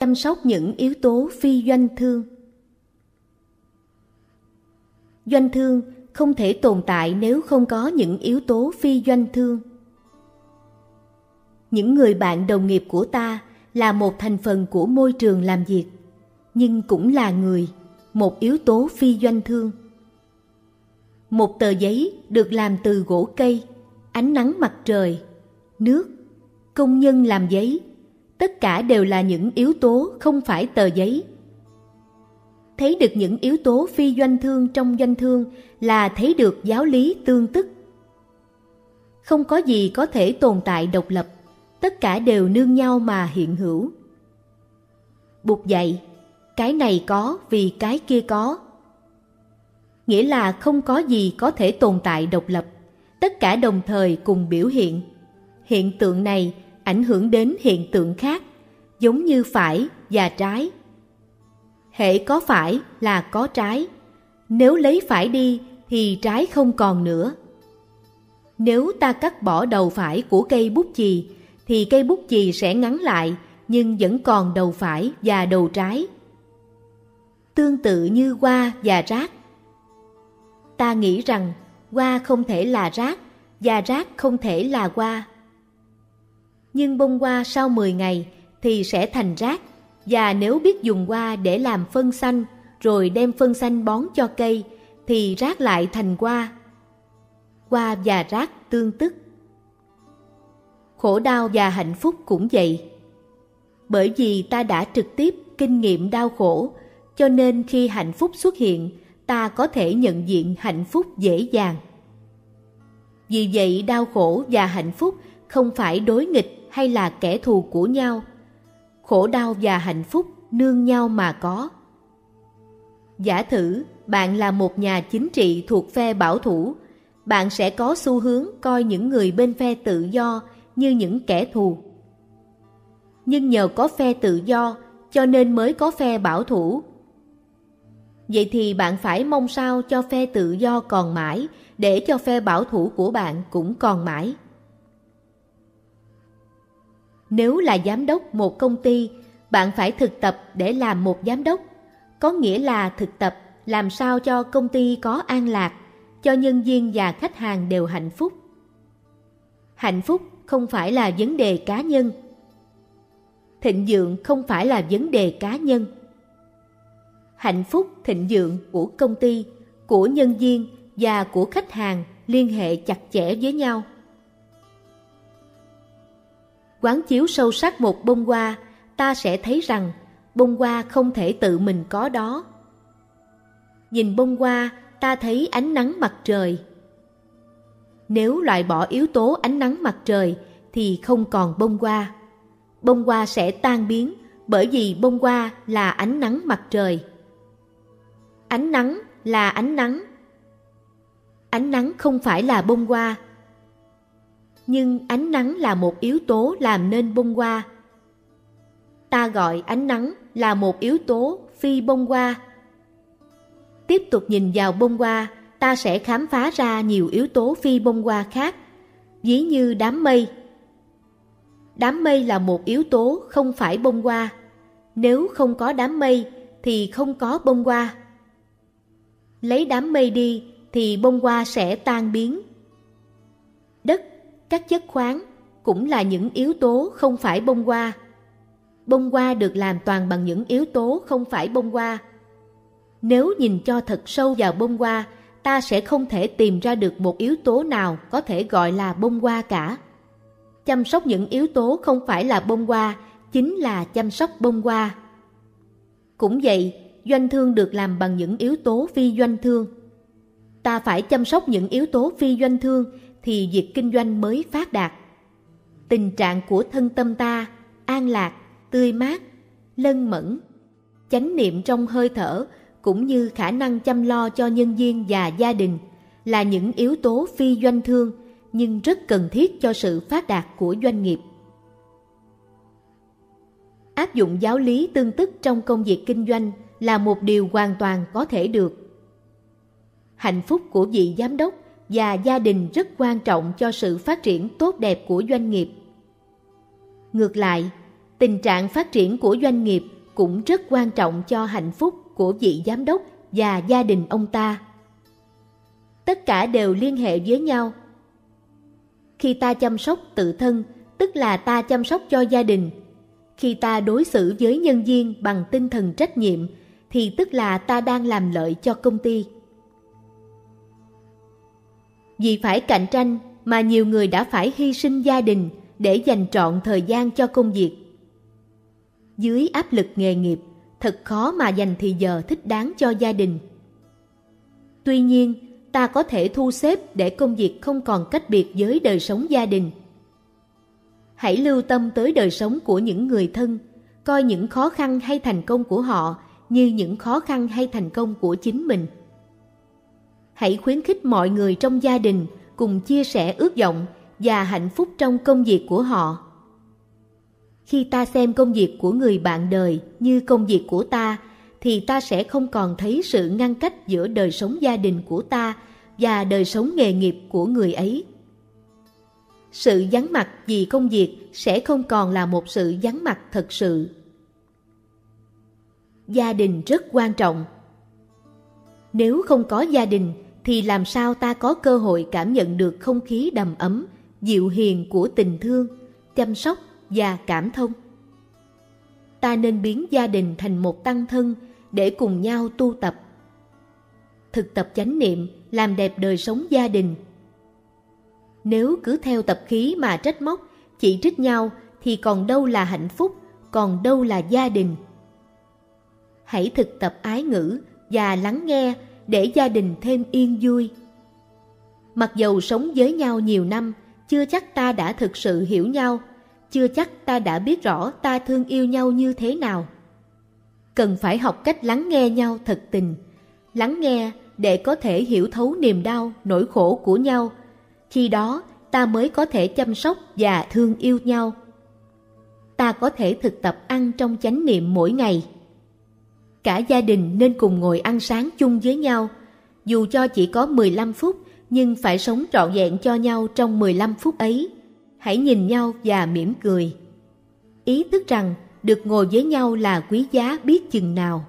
Chăm sóc những yếu tố phi doanh thương Doanh thương không thể tồn tại nếu không có những yếu tố phi doanh thương. Những người bạn đồng nghiệp của ta là một thành phần của môi trường làm việc, nhưng cũng là người, một yếu tố phi doanh thương. Một tờ giấy được làm từ gỗ cây, ánh nắng mặt trời, nước, công nhân làm giấy, tất cả đều là những yếu tố không phải tờ giấy. Thấy được những yếu tố phi doanh thương trong doanh thương là thấy được giáo lý tương tức. Không có gì có thể tồn tại độc lập, tất cả đều nương nhau mà hiện hữu. Bụt dạy, cái này có vì cái kia có. Nghĩa là không có gì có thể tồn tại độc lập, tất cả đồng thời cùng biểu hiện. Hiện tượng này ảnh hưởng đến hiện tượng khác, giống như phải và trái. Hệ có phải là có trái, nếu lấy phải đi thì trái không còn nữa. Nếu ta cắt bỏ đầu phải của cây bút chì thì cây bút chì sẽ ngắn lại nhưng vẫn còn đầu phải và đầu trái. Tương tự như hoa và rác. Ta nghĩ rằng hoa không thể là rác và rác không thể là hoa. Nhưng bông hoa sau 10 ngày thì sẽ thành rác và nếu biết dùng hoa để làm phân xanh rồi đem phân xanh bón cho cây thì rác lại thành hoa. Hoa và rác tương tức. Khổ đau và hạnh phúc cũng vậy. Bởi vì ta đã trực tiếp kinh nghiệm đau khổ, cho nên khi hạnh phúc xuất hiện, ta có thể nhận diện hạnh phúc dễ dàng. Vì vậy đau khổ và hạnh phúc không phải đối nghịch hay là kẻ thù của nhau. Khổ đau và hạnh phúc nương nhau mà có. Giả thử bạn là một nhà chính trị thuộc phe bảo thủ, bạn sẽ có xu hướng coi những người bên phe tự do như những kẻ thù. Nhưng nhờ có phe tự do cho nên mới có phe bảo thủ. Vậy thì bạn phải mong sao cho phe tự do còn mãi để cho phe bảo thủ của bạn cũng còn mãi. Nếu là giám đốc một công ty, bạn phải thực tập để làm một giám đốc, có nghĩa là thực tập làm sao cho công ty có an lạc, cho nhân viên và khách hàng đều hạnh phúc. Hạnh phúc không phải là vấn đề cá nhân. Thịnh vượng không phải là vấn đề cá nhân. Hạnh phúc thịnh vượng của công ty, của nhân viên và của khách hàng liên hệ chặt chẽ với nhau. Quán chiếu sâu sắc một bông hoa, ta sẽ thấy rằng bông hoa không thể tự mình có đó Nhìn bông hoa, ta thấy ánh nắng mặt trời. Nếu loại bỏ yếu tố ánh nắng mặt trời thì không còn bông hoa. Bông hoa sẽ tan biến bởi vì bông hoa là ánh nắng mặt trời. Ánh nắng là ánh nắng. Ánh nắng không phải là bông hoa. Nhưng ánh nắng là một yếu tố làm nên bông hoa. Ta gọi ánh nắng là một yếu tố phi bông hoa tiếp tục nhìn vào bông hoa, ta sẽ khám phá ra nhiều yếu tố phi bông hoa khác, ví như đám mây. Đám mây là một yếu tố không phải bông hoa. Nếu không có đám mây thì không có bông hoa. Lấy đám mây đi thì bông hoa sẽ tan biến. Đất, các chất khoáng cũng là những yếu tố không phải bông hoa. Bông hoa được làm toàn bằng những yếu tố không phải bông hoa nếu nhìn cho thật sâu vào bông hoa, ta sẽ không thể tìm ra được một yếu tố nào có thể gọi là bông hoa cả. Chăm sóc những yếu tố không phải là bông hoa, chính là chăm sóc bông hoa. Cũng vậy, doanh thương được làm bằng những yếu tố phi doanh thương. Ta phải chăm sóc những yếu tố phi doanh thương thì việc kinh doanh mới phát đạt. Tình trạng của thân tâm ta an lạc, tươi mát, lân mẫn, chánh niệm trong hơi thở cũng như khả năng chăm lo cho nhân viên và gia đình là những yếu tố phi doanh thương nhưng rất cần thiết cho sự phát đạt của doanh nghiệp. Áp dụng giáo lý tương tức trong công việc kinh doanh là một điều hoàn toàn có thể được. Hạnh phúc của vị giám đốc và gia đình rất quan trọng cho sự phát triển tốt đẹp của doanh nghiệp. Ngược lại, tình trạng phát triển của doanh nghiệp cũng rất quan trọng cho hạnh phúc của vị giám đốc và gia đình ông ta. Tất cả đều liên hệ với nhau. Khi ta chăm sóc tự thân, tức là ta chăm sóc cho gia đình. Khi ta đối xử với nhân viên bằng tinh thần trách nhiệm, thì tức là ta đang làm lợi cho công ty. Vì phải cạnh tranh mà nhiều người đã phải hy sinh gia đình để dành trọn thời gian cho công việc. Dưới áp lực nghề nghiệp, thật khó mà dành thì giờ thích đáng cho gia đình. Tuy nhiên, ta có thể thu xếp để công việc không còn cách biệt với đời sống gia đình. Hãy lưu tâm tới đời sống của những người thân, coi những khó khăn hay thành công của họ như những khó khăn hay thành công của chính mình. Hãy khuyến khích mọi người trong gia đình cùng chia sẻ ước vọng và hạnh phúc trong công việc của họ. Khi ta xem công việc của người bạn đời như công việc của ta, thì ta sẽ không còn thấy sự ngăn cách giữa đời sống gia đình của ta và đời sống nghề nghiệp của người ấy. Sự vắng mặt vì công việc sẽ không còn là một sự vắng mặt thật sự. Gia đình rất quan trọng. Nếu không có gia đình thì làm sao ta có cơ hội cảm nhận được không khí đầm ấm, dịu hiền của tình thương, chăm sóc và cảm thông. Ta nên biến gia đình thành một tăng thân để cùng nhau tu tập. Thực tập chánh niệm làm đẹp đời sống gia đình. Nếu cứ theo tập khí mà trách móc, chỉ trích nhau thì còn đâu là hạnh phúc, còn đâu là gia đình. Hãy thực tập ái ngữ và lắng nghe để gia đình thêm yên vui. Mặc dầu sống với nhau nhiều năm, chưa chắc ta đã thực sự hiểu nhau, chưa chắc ta đã biết rõ ta thương yêu nhau như thế nào. Cần phải học cách lắng nghe nhau thật tình, lắng nghe để có thể hiểu thấu niềm đau, nỗi khổ của nhau. Khi đó, ta mới có thể chăm sóc và thương yêu nhau. Ta có thể thực tập ăn trong chánh niệm mỗi ngày. Cả gia đình nên cùng ngồi ăn sáng chung với nhau, dù cho chỉ có 15 phút nhưng phải sống trọn vẹn cho nhau trong 15 phút ấy. Hãy nhìn nhau và mỉm cười. Ý thức rằng được ngồi với nhau là quý giá biết chừng nào.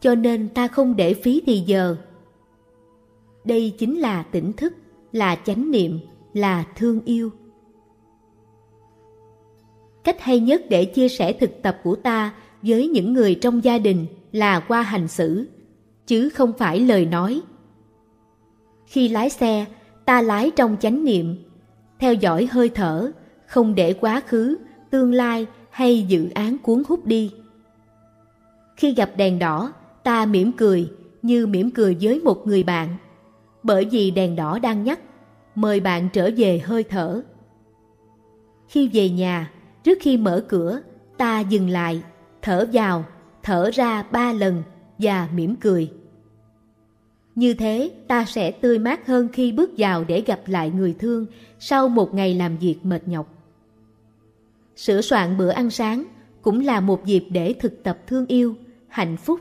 Cho nên ta không để phí thì giờ. Đây chính là tỉnh thức, là chánh niệm, là thương yêu. Cách hay nhất để chia sẻ thực tập của ta với những người trong gia đình là qua hành xử, chứ không phải lời nói. Khi lái xe, ta lái trong chánh niệm, theo dõi hơi thở, không để quá khứ, tương lai hay dự án cuốn hút đi. Khi gặp đèn đỏ, ta mỉm cười như mỉm cười với một người bạn, bởi vì đèn đỏ đang nhắc, mời bạn trở về hơi thở. Khi về nhà, trước khi mở cửa, ta dừng lại, thở vào, thở ra ba lần và mỉm cười. Như thế ta sẽ tươi mát hơn khi bước vào để gặp lại người thương sau một ngày làm việc mệt nhọc. Sửa soạn bữa ăn sáng cũng là một dịp để thực tập thương yêu, hạnh phúc.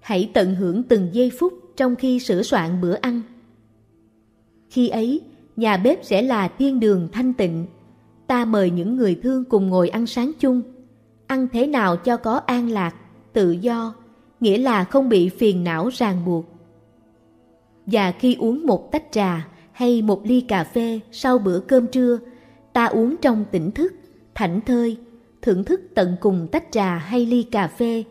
Hãy tận hưởng từng giây phút trong khi sửa soạn bữa ăn. Khi ấy, nhà bếp sẽ là thiên đường thanh tịnh. Ta mời những người thương cùng ngồi ăn sáng chung. Ăn thế nào cho có an lạc, tự do, nghĩa là không bị phiền não ràng buộc. Và khi uống một tách trà hay một ly cà phê sau bữa cơm trưa, ta uống trong tỉnh thức, thảnh thơi, thưởng thức tận cùng tách trà hay ly cà phê.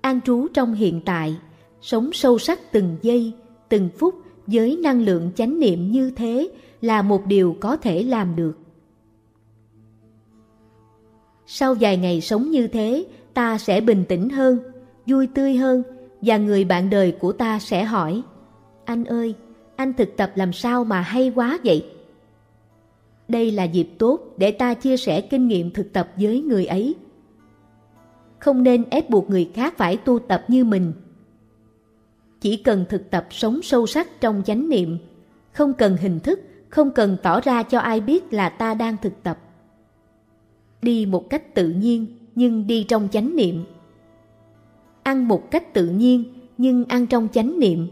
An trú trong hiện tại, sống sâu sắc từng giây, từng phút với năng lượng chánh niệm như thế là một điều có thể làm được. Sau vài ngày sống như thế, ta sẽ bình tĩnh hơn, vui tươi hơn và người bạn đời của ta sẽ hỏi Anh ơi, anh thực tập làm sao mà hay quá vậy? Đây là dịp tốt để ta chia sẻ kinh nghiệm thực tập với người ấy. Không nên ép buộc người khác phải tu tập như mình. Chỉ cần thực tập sống sâu sắc trong chánh niệm, không cần hình thức, không cần tỏ ra cho ai biết là ta đang thực tập. Đi một cách tự nhiên nhưng đi trong chánh niệm ăn một cách tự nhiên nhưng ăn trong chánh niệm,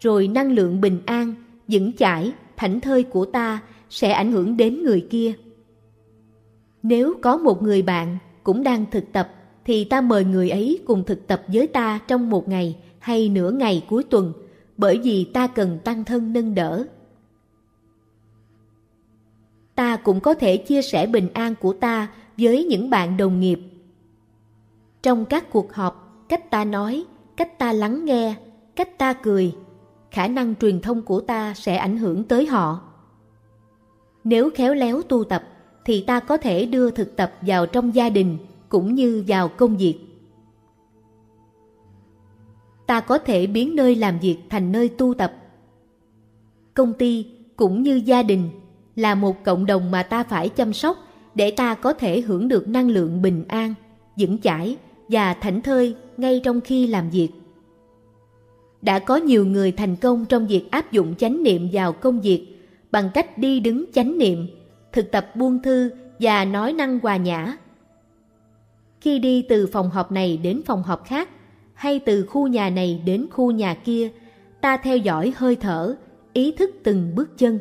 rồi năng lượng bình an, vững chãi, thảnh thơi của ta sẽ ảnh hưởng đến người kia. Nếu có một người bạn cũng đang thực tập thì ta mời người ấy cùng thực tập với ta trong một ngày hay nửa ngày cuối tuần bởi vì ta cần tăng thân nâng đỡ. Ta cũng có thể chia sẻ bình an của ta với những bạn đồng nghiệp. Trong các cuộc họp, cách ta nói, cách ta lắng nghe, cách ta cười, khả năng truyền thông của ta sẽ ảnh hưởng tới họ. Nếu khéo léo tu tập thì ta có thể đưa thực tập vào trong gia đình cũng như vào công việc. Ta có thể biến nơi làm việc thành nơi tu tập. Công ty cũng như gia đình là một cộng đồng mà ta phải chăm sóc để ta có thể hưởng được năng lượng bình an, vững chãi và thảnh thơi ngay trong khi làm việc. Đã có nhiều người thành công trong việc áp dụng chánh niệm vào công việc bằng cách đi đứng chánh niệm, thực tập buông thư và nói năng hòa nhã. Khi đi từ phòng họp này đến phòng họp khác, hay từ khu nhà này đến khu nhà kia, ta theo dõi hơi thở, ý thức từng bước chân.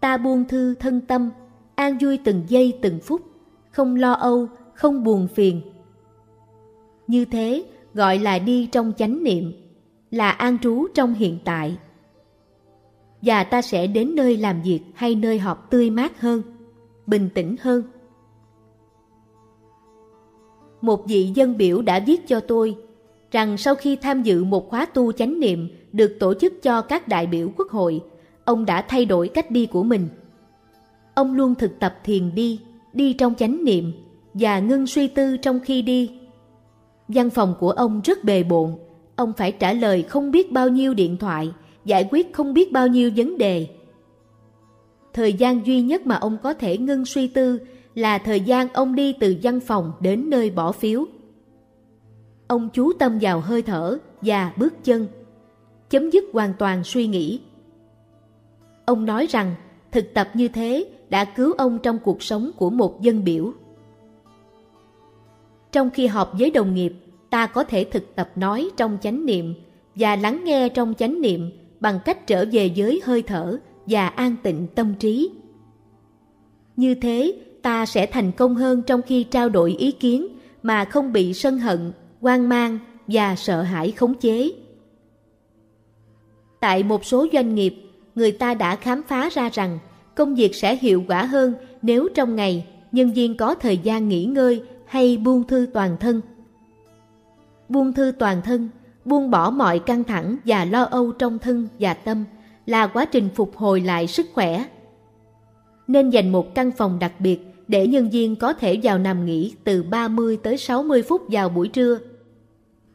Ta buông thư thân tâm, an vui từng giây từng phút, không lo âu, không buồn phiền. Như thế gọi là đi trong chánh niệm, là an trú trong hiện tại. Và ta sẽ đến nơi làm việc hay nơi họp tươi mát hơn, bình tĩnh hơn. Một vị dân biểu đã viết cho tôi rằng sau khi tham dự một khóa tu chánh niệm được tổ chức cho các đại biểu quốc hội, ông đã thay đổi cách đi của mình. Ông luôn thực tập thiền đi, đi trong chánh niệm và ngưng suy tư trong khi đi. Văn phòng của ông rất bề bộn, ông phải trả lời không biết bao nhiêu điện thoại, giải quyết không biết bao nhiêu vấn đề. Thời gian duy nhất mà ông có thể ngưng suy tư là thời gian ông đi từ văn phòng đến nơi bỏ phiếu. Ông chú tâm vào hơi thở và bước chân, chấm dứt hoàn toàn suy nghĩ. Ông nói rằng thực tập như thế đã cứu ông trong cuộc sống của một dân biểu. Trong khi họp với đồng nghiệp, ta có thể thực tập nói trong chánh niệm và lắng nghe trong chánh niệm bằng cách trở về với hơi thở và an tịnh tâm trí. Như thế, ta sẽ thành công hơn trong khi trao đổi ý kiến mà không bị sân hận, hoang mang và sợ hãi khống chế. Tại một số doanh nghiệp, người ta đã khám phá ra rằng công việc sẽ hiệu quả hơn nếu trong ngày nhân viên có thời gian nghỉ ngơi hay buông thư toàn thân. Buông thư toàn thân, buông bỏ mọi căng thẳng và lo âu trong thân và tâm là quá trình phục hồi lại sức khỏe. Nên dành một căn phòng đặc biệt để nhân viên có thể vào nằm nghỉ từ 30 tới 60 phút vào buổi trưa.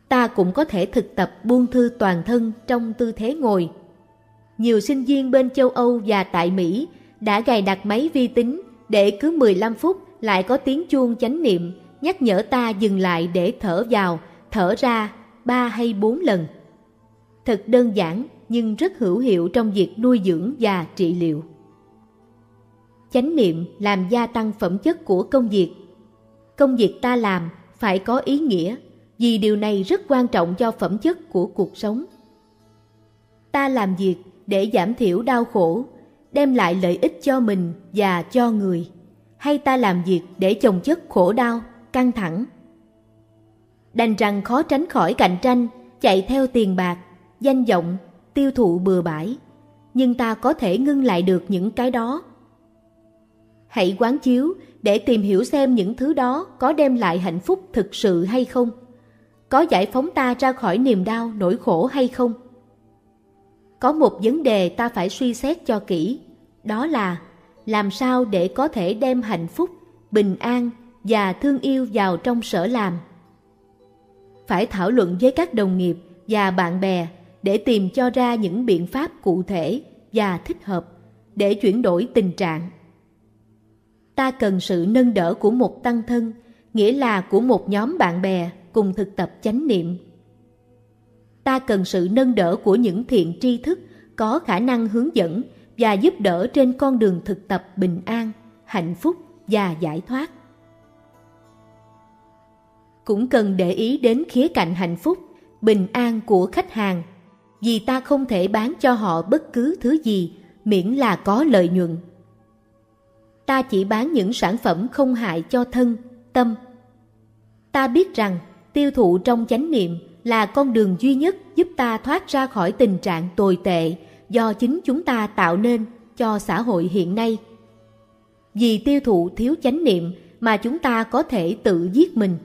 Ta cũng có thể thực tập buông thư toàn thân trong tư thế ngồi. Nhiều sinh viên bên châu Âu và tại Mỹ đã gài đặt máy vi tính để cứ 15 phút lại có tiếng chuông chánh niệm nhắc nhở ta dừng lại để thở vào, thở ra ba hay bốn lần. Thật đơn giản nhưng rất hữu hiệu trong việc nuôi dưỡng và trị liệu. Chánh niệm làm gia tăng phẩm chất của công việc. Công việc ta làm phải có ý nghĩa vì điều này rất quan trọng cho phẩm chất của cuộc sống. Ta làm việc để giảm thiểu đau khổ, đem lại lợi ích cho mình và cho người, hay ta làm việc để chồng chất khổ đau, căng thẳng. Đành rằng khó tránh khỏi cạnh tranh, chạy theo tiền bạc, danh vọng, tiêu thụ bừa bãi, nhưng ta có thể ngưng lại được những cái đó Hãy quán chiếu để tìm hiểu xem những thứ đó có đem lại hạnh phúc thực sự hay không. Có giải phóng ta ra khỏi niềm đau, nỗi khổ hay không? Có một vấn đề ta phải suy xét cho kỹ, đó là làm sao để có thể đem hạnh phúc, bình an và thương yêu vào trong sở làm. Phải thảo luận với các đồng nghiệp và bạn bè để tìm cho ra những biện pháp cụ thể và thích hợp để chuyển đổi tình trạng ta cần sự nâng đỡ của một tăng thân, nghĩa là của một nhóm bạn bè cùng thực tập chánh niệm. Ta cần sự nâng đỡ của những thiện tri thức có khả năng hướng dẫn và giúp đỡ trên con đường thực tập bình an, hạnh phúc và giải thoát. Cũng cần để ý đến khía cạnh hạnh phúc, bình an của khách hàng, vì ta không thể bán cho họ bất cứ thứ gì miễn là có lợi nhuận ta chỉ bán những sản phẩm không hại cho thân, tâm. Ta biết rằng tiêu thụ trong chánh niệm là con đường duy nhất giúp ta thoát ra khỏi tình trạng tồi tệ do chính chúng ta tạo nên cho xã hội hiện nay. Vì tiêu thụ thiếu chánh niệm mà chúng ta có thể tự giết mình.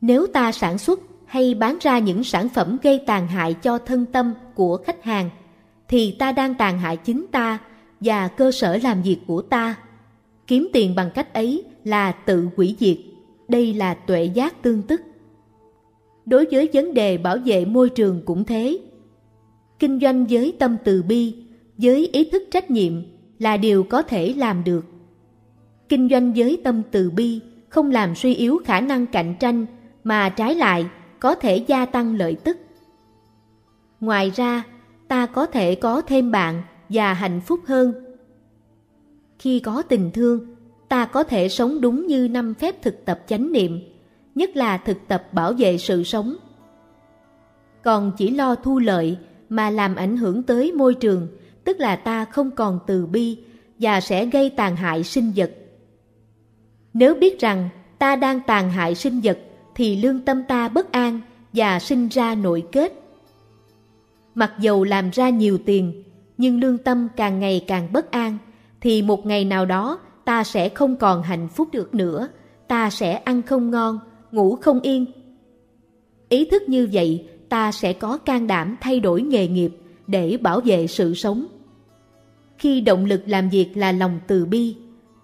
Nếu ta sản xuất hay bán ra những sản phẩm gây tàn hại cho thân tâm của khách hàng, thì ta đang tàn hại chính ta và cơ sở làm việc của ta. Kiếm tiền bằng cách ấy là tự hủy diệt. Đây là tuệ giác tương tức. Đối với vấn đề bảo vệ môi trường cũng thế. Kinh doanh với tâm từ bi, với ý thức trách nhiệm là điều có thể làm được. Kinh doanh với tâm từ bi không làm suy yếu khả năng cạnh tranh mà trái lại có thể gia tăng lợi tức. Ngoài ra, ta có thể có thêm bạn và hạnh phúc hơn. Khi có tình thương, ta có thể sống đúng như năm phép thực tập chánh niệm, nhất là thực tập bảo vệ sự sống. Còn chỉ lo thu lợi mà làm ảnh hưởng tới môi trường, tức là ta không còn từ bi và sẽ gây tàn hại sinh vật. Nếu biết rằng ta đang tàn hại sinh vật thì lương tâm ta bất an và sinh ra nội kết. Mặc dầu làm ra nhiều tiền, nhưng lương tâm càng ngày càng bất an, thì một ngày nào đó ta sẽ không còn hạnh phúc được nữa, ta sẽ ăn không ngon, ngủ không yên. Ý thức như vậy, ta sẽ có can đảm thay đổi nghề nghiệp để bảo vệ sự sống. Khi động lực làm việc là lòng từ bi,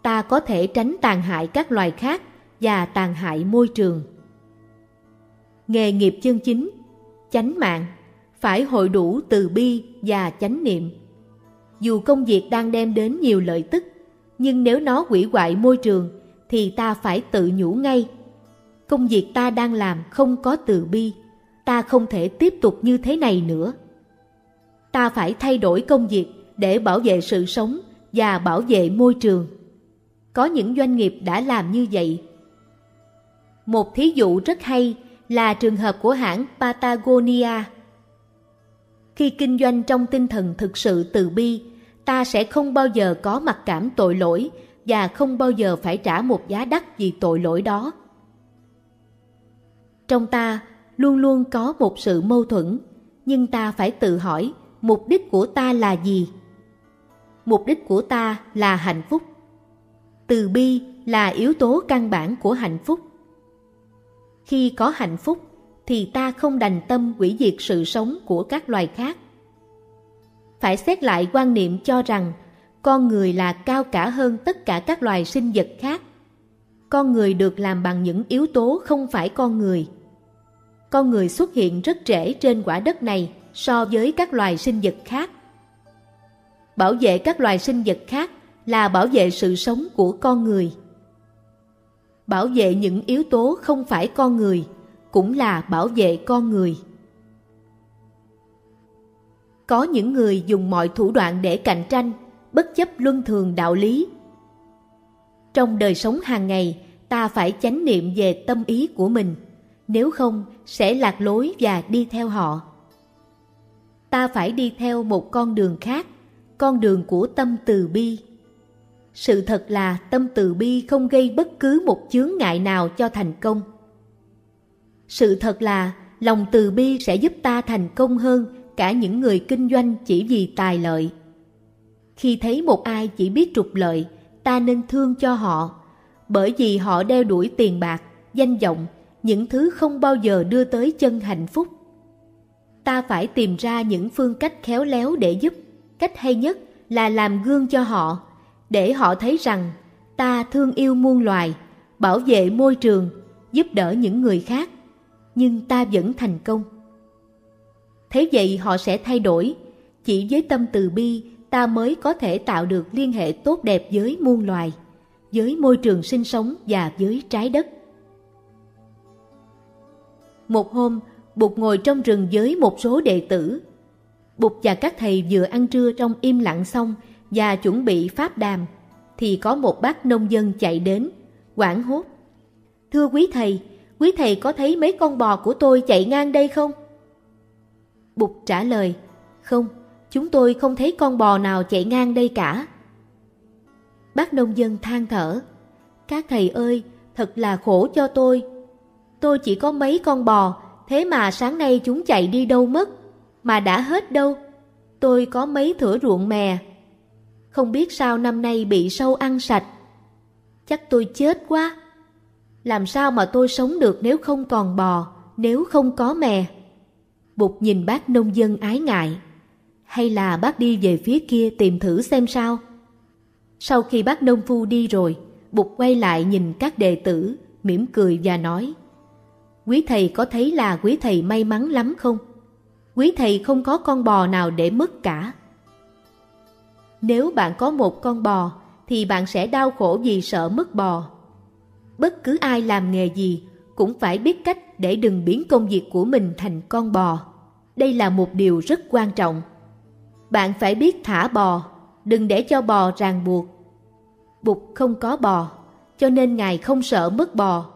ta có thể tránh tàn hại các loài khác và tàn hại môi trường. Nghề nghiệp chân chính, chánh mạng, phải hội đủ từ bi và chánh niệm. Dù công việc đang đem đến nhiều lợi tức, nhưng nếu nó hủy hoại môi trường thì ta phải tự nhủ ngay. Công việc ta đang làm không có từ bi, ta không thể tiếp tục như thế này nữa. Ta phải thay đổi công việc để bảo vệ sự sống và bảo vệ môi trường. Có những doanh nghiệp đã làm như vậy. Một thí dụ rất hay là trường hợp của hãng Patagonia. Khi kinh doanh trong tinh thần thực sự từ bi, ta sẽ không bao giờ có mặc cảm tội lỗi và không bao giờ phải trả một giá đắt vì tội lỗi đó. Trong ta luôn luôn có một sự mâu thuẫn, nhưng ta phải tự hỏi mục đích của ta là gì? Mục đích của ta là hạnh phúc. Từ bi là yếu tố căn bản của hạnh phúc. Khi có hạnh phúc thì ta không đành tâm hủy diệt sự sống của các loài khác. Phải xét lại quan niệm cho rằng con người là cao cả hơn tất cả các loài sinh vật khác. Con người được làm bằng những yếu tố không phải con người. Con người xuất hiện rất trễ trên quả đất này so với các loài sinh vật khác. Bảo vệ các loài sinh vật khác là bảo vệ sự sống của con người. Bảo vệ những yếu tố không phải con người cũng là bảo vệ con người. Có những người dùng mọi thủ đoạn để cạnh tranh, bất chấp luân thường đạo lý. Trong đời sống hàng ngày, ta phải chánh niệm về tâm ý của mình, nếu không sẽ lạc lối và đi theo họ ta phải đi theo một con đường khác con đường của tâm từ bi sự thật là tâm từ bi không gây bất cứ một chướng ngại nào cho thành công. Sự thật là lòng từ bi sẽ giúp ta thành công hơn cả những người kinh doanh chỉ vì tài lợi. Khi thấy một ai chỉ biết trục lợi, ta nên thương cho họ, bởi vì họ đeo đuổi tiền bạc, danh vọng, những thứ không bao giờ đưa tới chân hạnh phúc. Ta phải tìm ra những phương cách khéo léo để giúp, cách hay nhất là làm gương cho họ để họ thấy rằng ta thương yêu muôn loài, bảo vệ môi trường, giúp đỡ những người khác, nhưng ta vẫn thành công. Thế vậy họ sẽ thay đổi, chỉ với tâm từ bi ta mới có thể tạo được liên hệ tốt đẹp với muôn loài, với môi trường sinh sống và với trái đất. Một hôm, Bụt ngồi trong rừng với một số đệ tử. Bụt và các thầy vừa ăn trưa trong im lặng xong và chuẩn bị pháp đàm, thì có một bác nông dân chạy đến, quảng hốt. Thưa quý thầy, quý thầy có thấy mấy con bò của tôi chạy ngang đây không? Bụt trả lời, không, chúng tôi không thấy con bò nào chạy ngang đây cả. Bác nông dân than thở. Các thầy ơi, thật là khổ cho tôi. Tôi chỉ có mấy con bò, thế mà sáng nay chúng chạy đi đâu mất, mà đã hết đâu. Tôi có mấy thửa ruộng mè. Không biết sao năm nay bị sâu ăn sạch. Chắc tôi chết quá. Làm sao mà tôi sống được nếu không còn bò, nếu không có mè? Bụt nhìn bác nông dân ái ngại. Hay là bác đi về phía kia tìm thử xem sao? Sau khi bác nông phu đi rồi, Bụt quay lại nhìn các đệ tử, mỉm cười và nói Quý thầy có thấy là quý thầy may mắn lắm không? Quý thầy không có con bò nào để mất cả. Nếu bạn có một con bò, thì bạn sẽ đau khổ vì sợ mất bò. Bất cứ ai làm nghề gì cũng phải biết cách để đừng biến công việc của mình thành con bò. Đây là một điều rất quan trọng. Bạn phải biết thả bò, đừng để cho bò ràng buộc. Bụt không có bò, cho nên Ngài không sợ mất bò.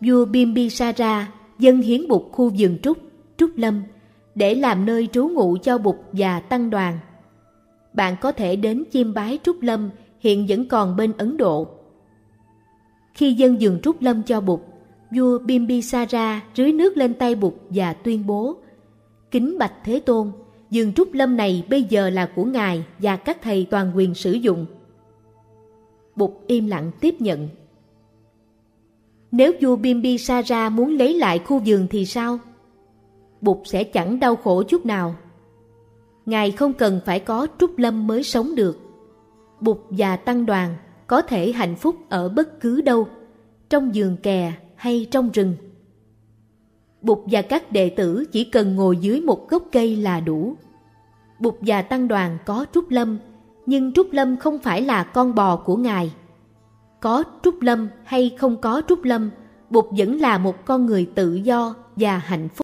Vua Bimbisara dân hiến bục khu vườn trúc, trúc lâm, để làm nơi trú ngụ cho Bụt và Tăng đoàn. Bạn có thể đến chiêm bái Trúc Lâm hiện vẫn còn bên Ấn Độ. Khi dân dường Trúc Lâm cho Bụt, vua Bimbisara rưới nước lên tay Bụt và tuyên bố Kính bạch Thế Tôn, vườn Trúc Lâm này bây giờ là của Ngài và các thầy toàn quyền sử dụng. Bụt im lặng tiếp nhận. Nếu vua Bimbisara muốn lấy lại khu vườn thì sao? Bụt sẽ chẳng đau khổ chút nào. Ngài không cần phải có trúc lâm mới sống được. Bụt và tăng đoàn có thể hạnh phúc ở bất cứ đâu, trong giường kè hay trong rừng. Bụt và các đệ tử chỉ cần ngồi dưới một gốc cây là đủ. Bụt và tăng đoàn có trúc lâm, nhưng trúc lâm không phải là con bò của Ngài. Có trúc lâm hay không có trúc lâm, Bụt vẫn là một con người tự do và hạnh phúc.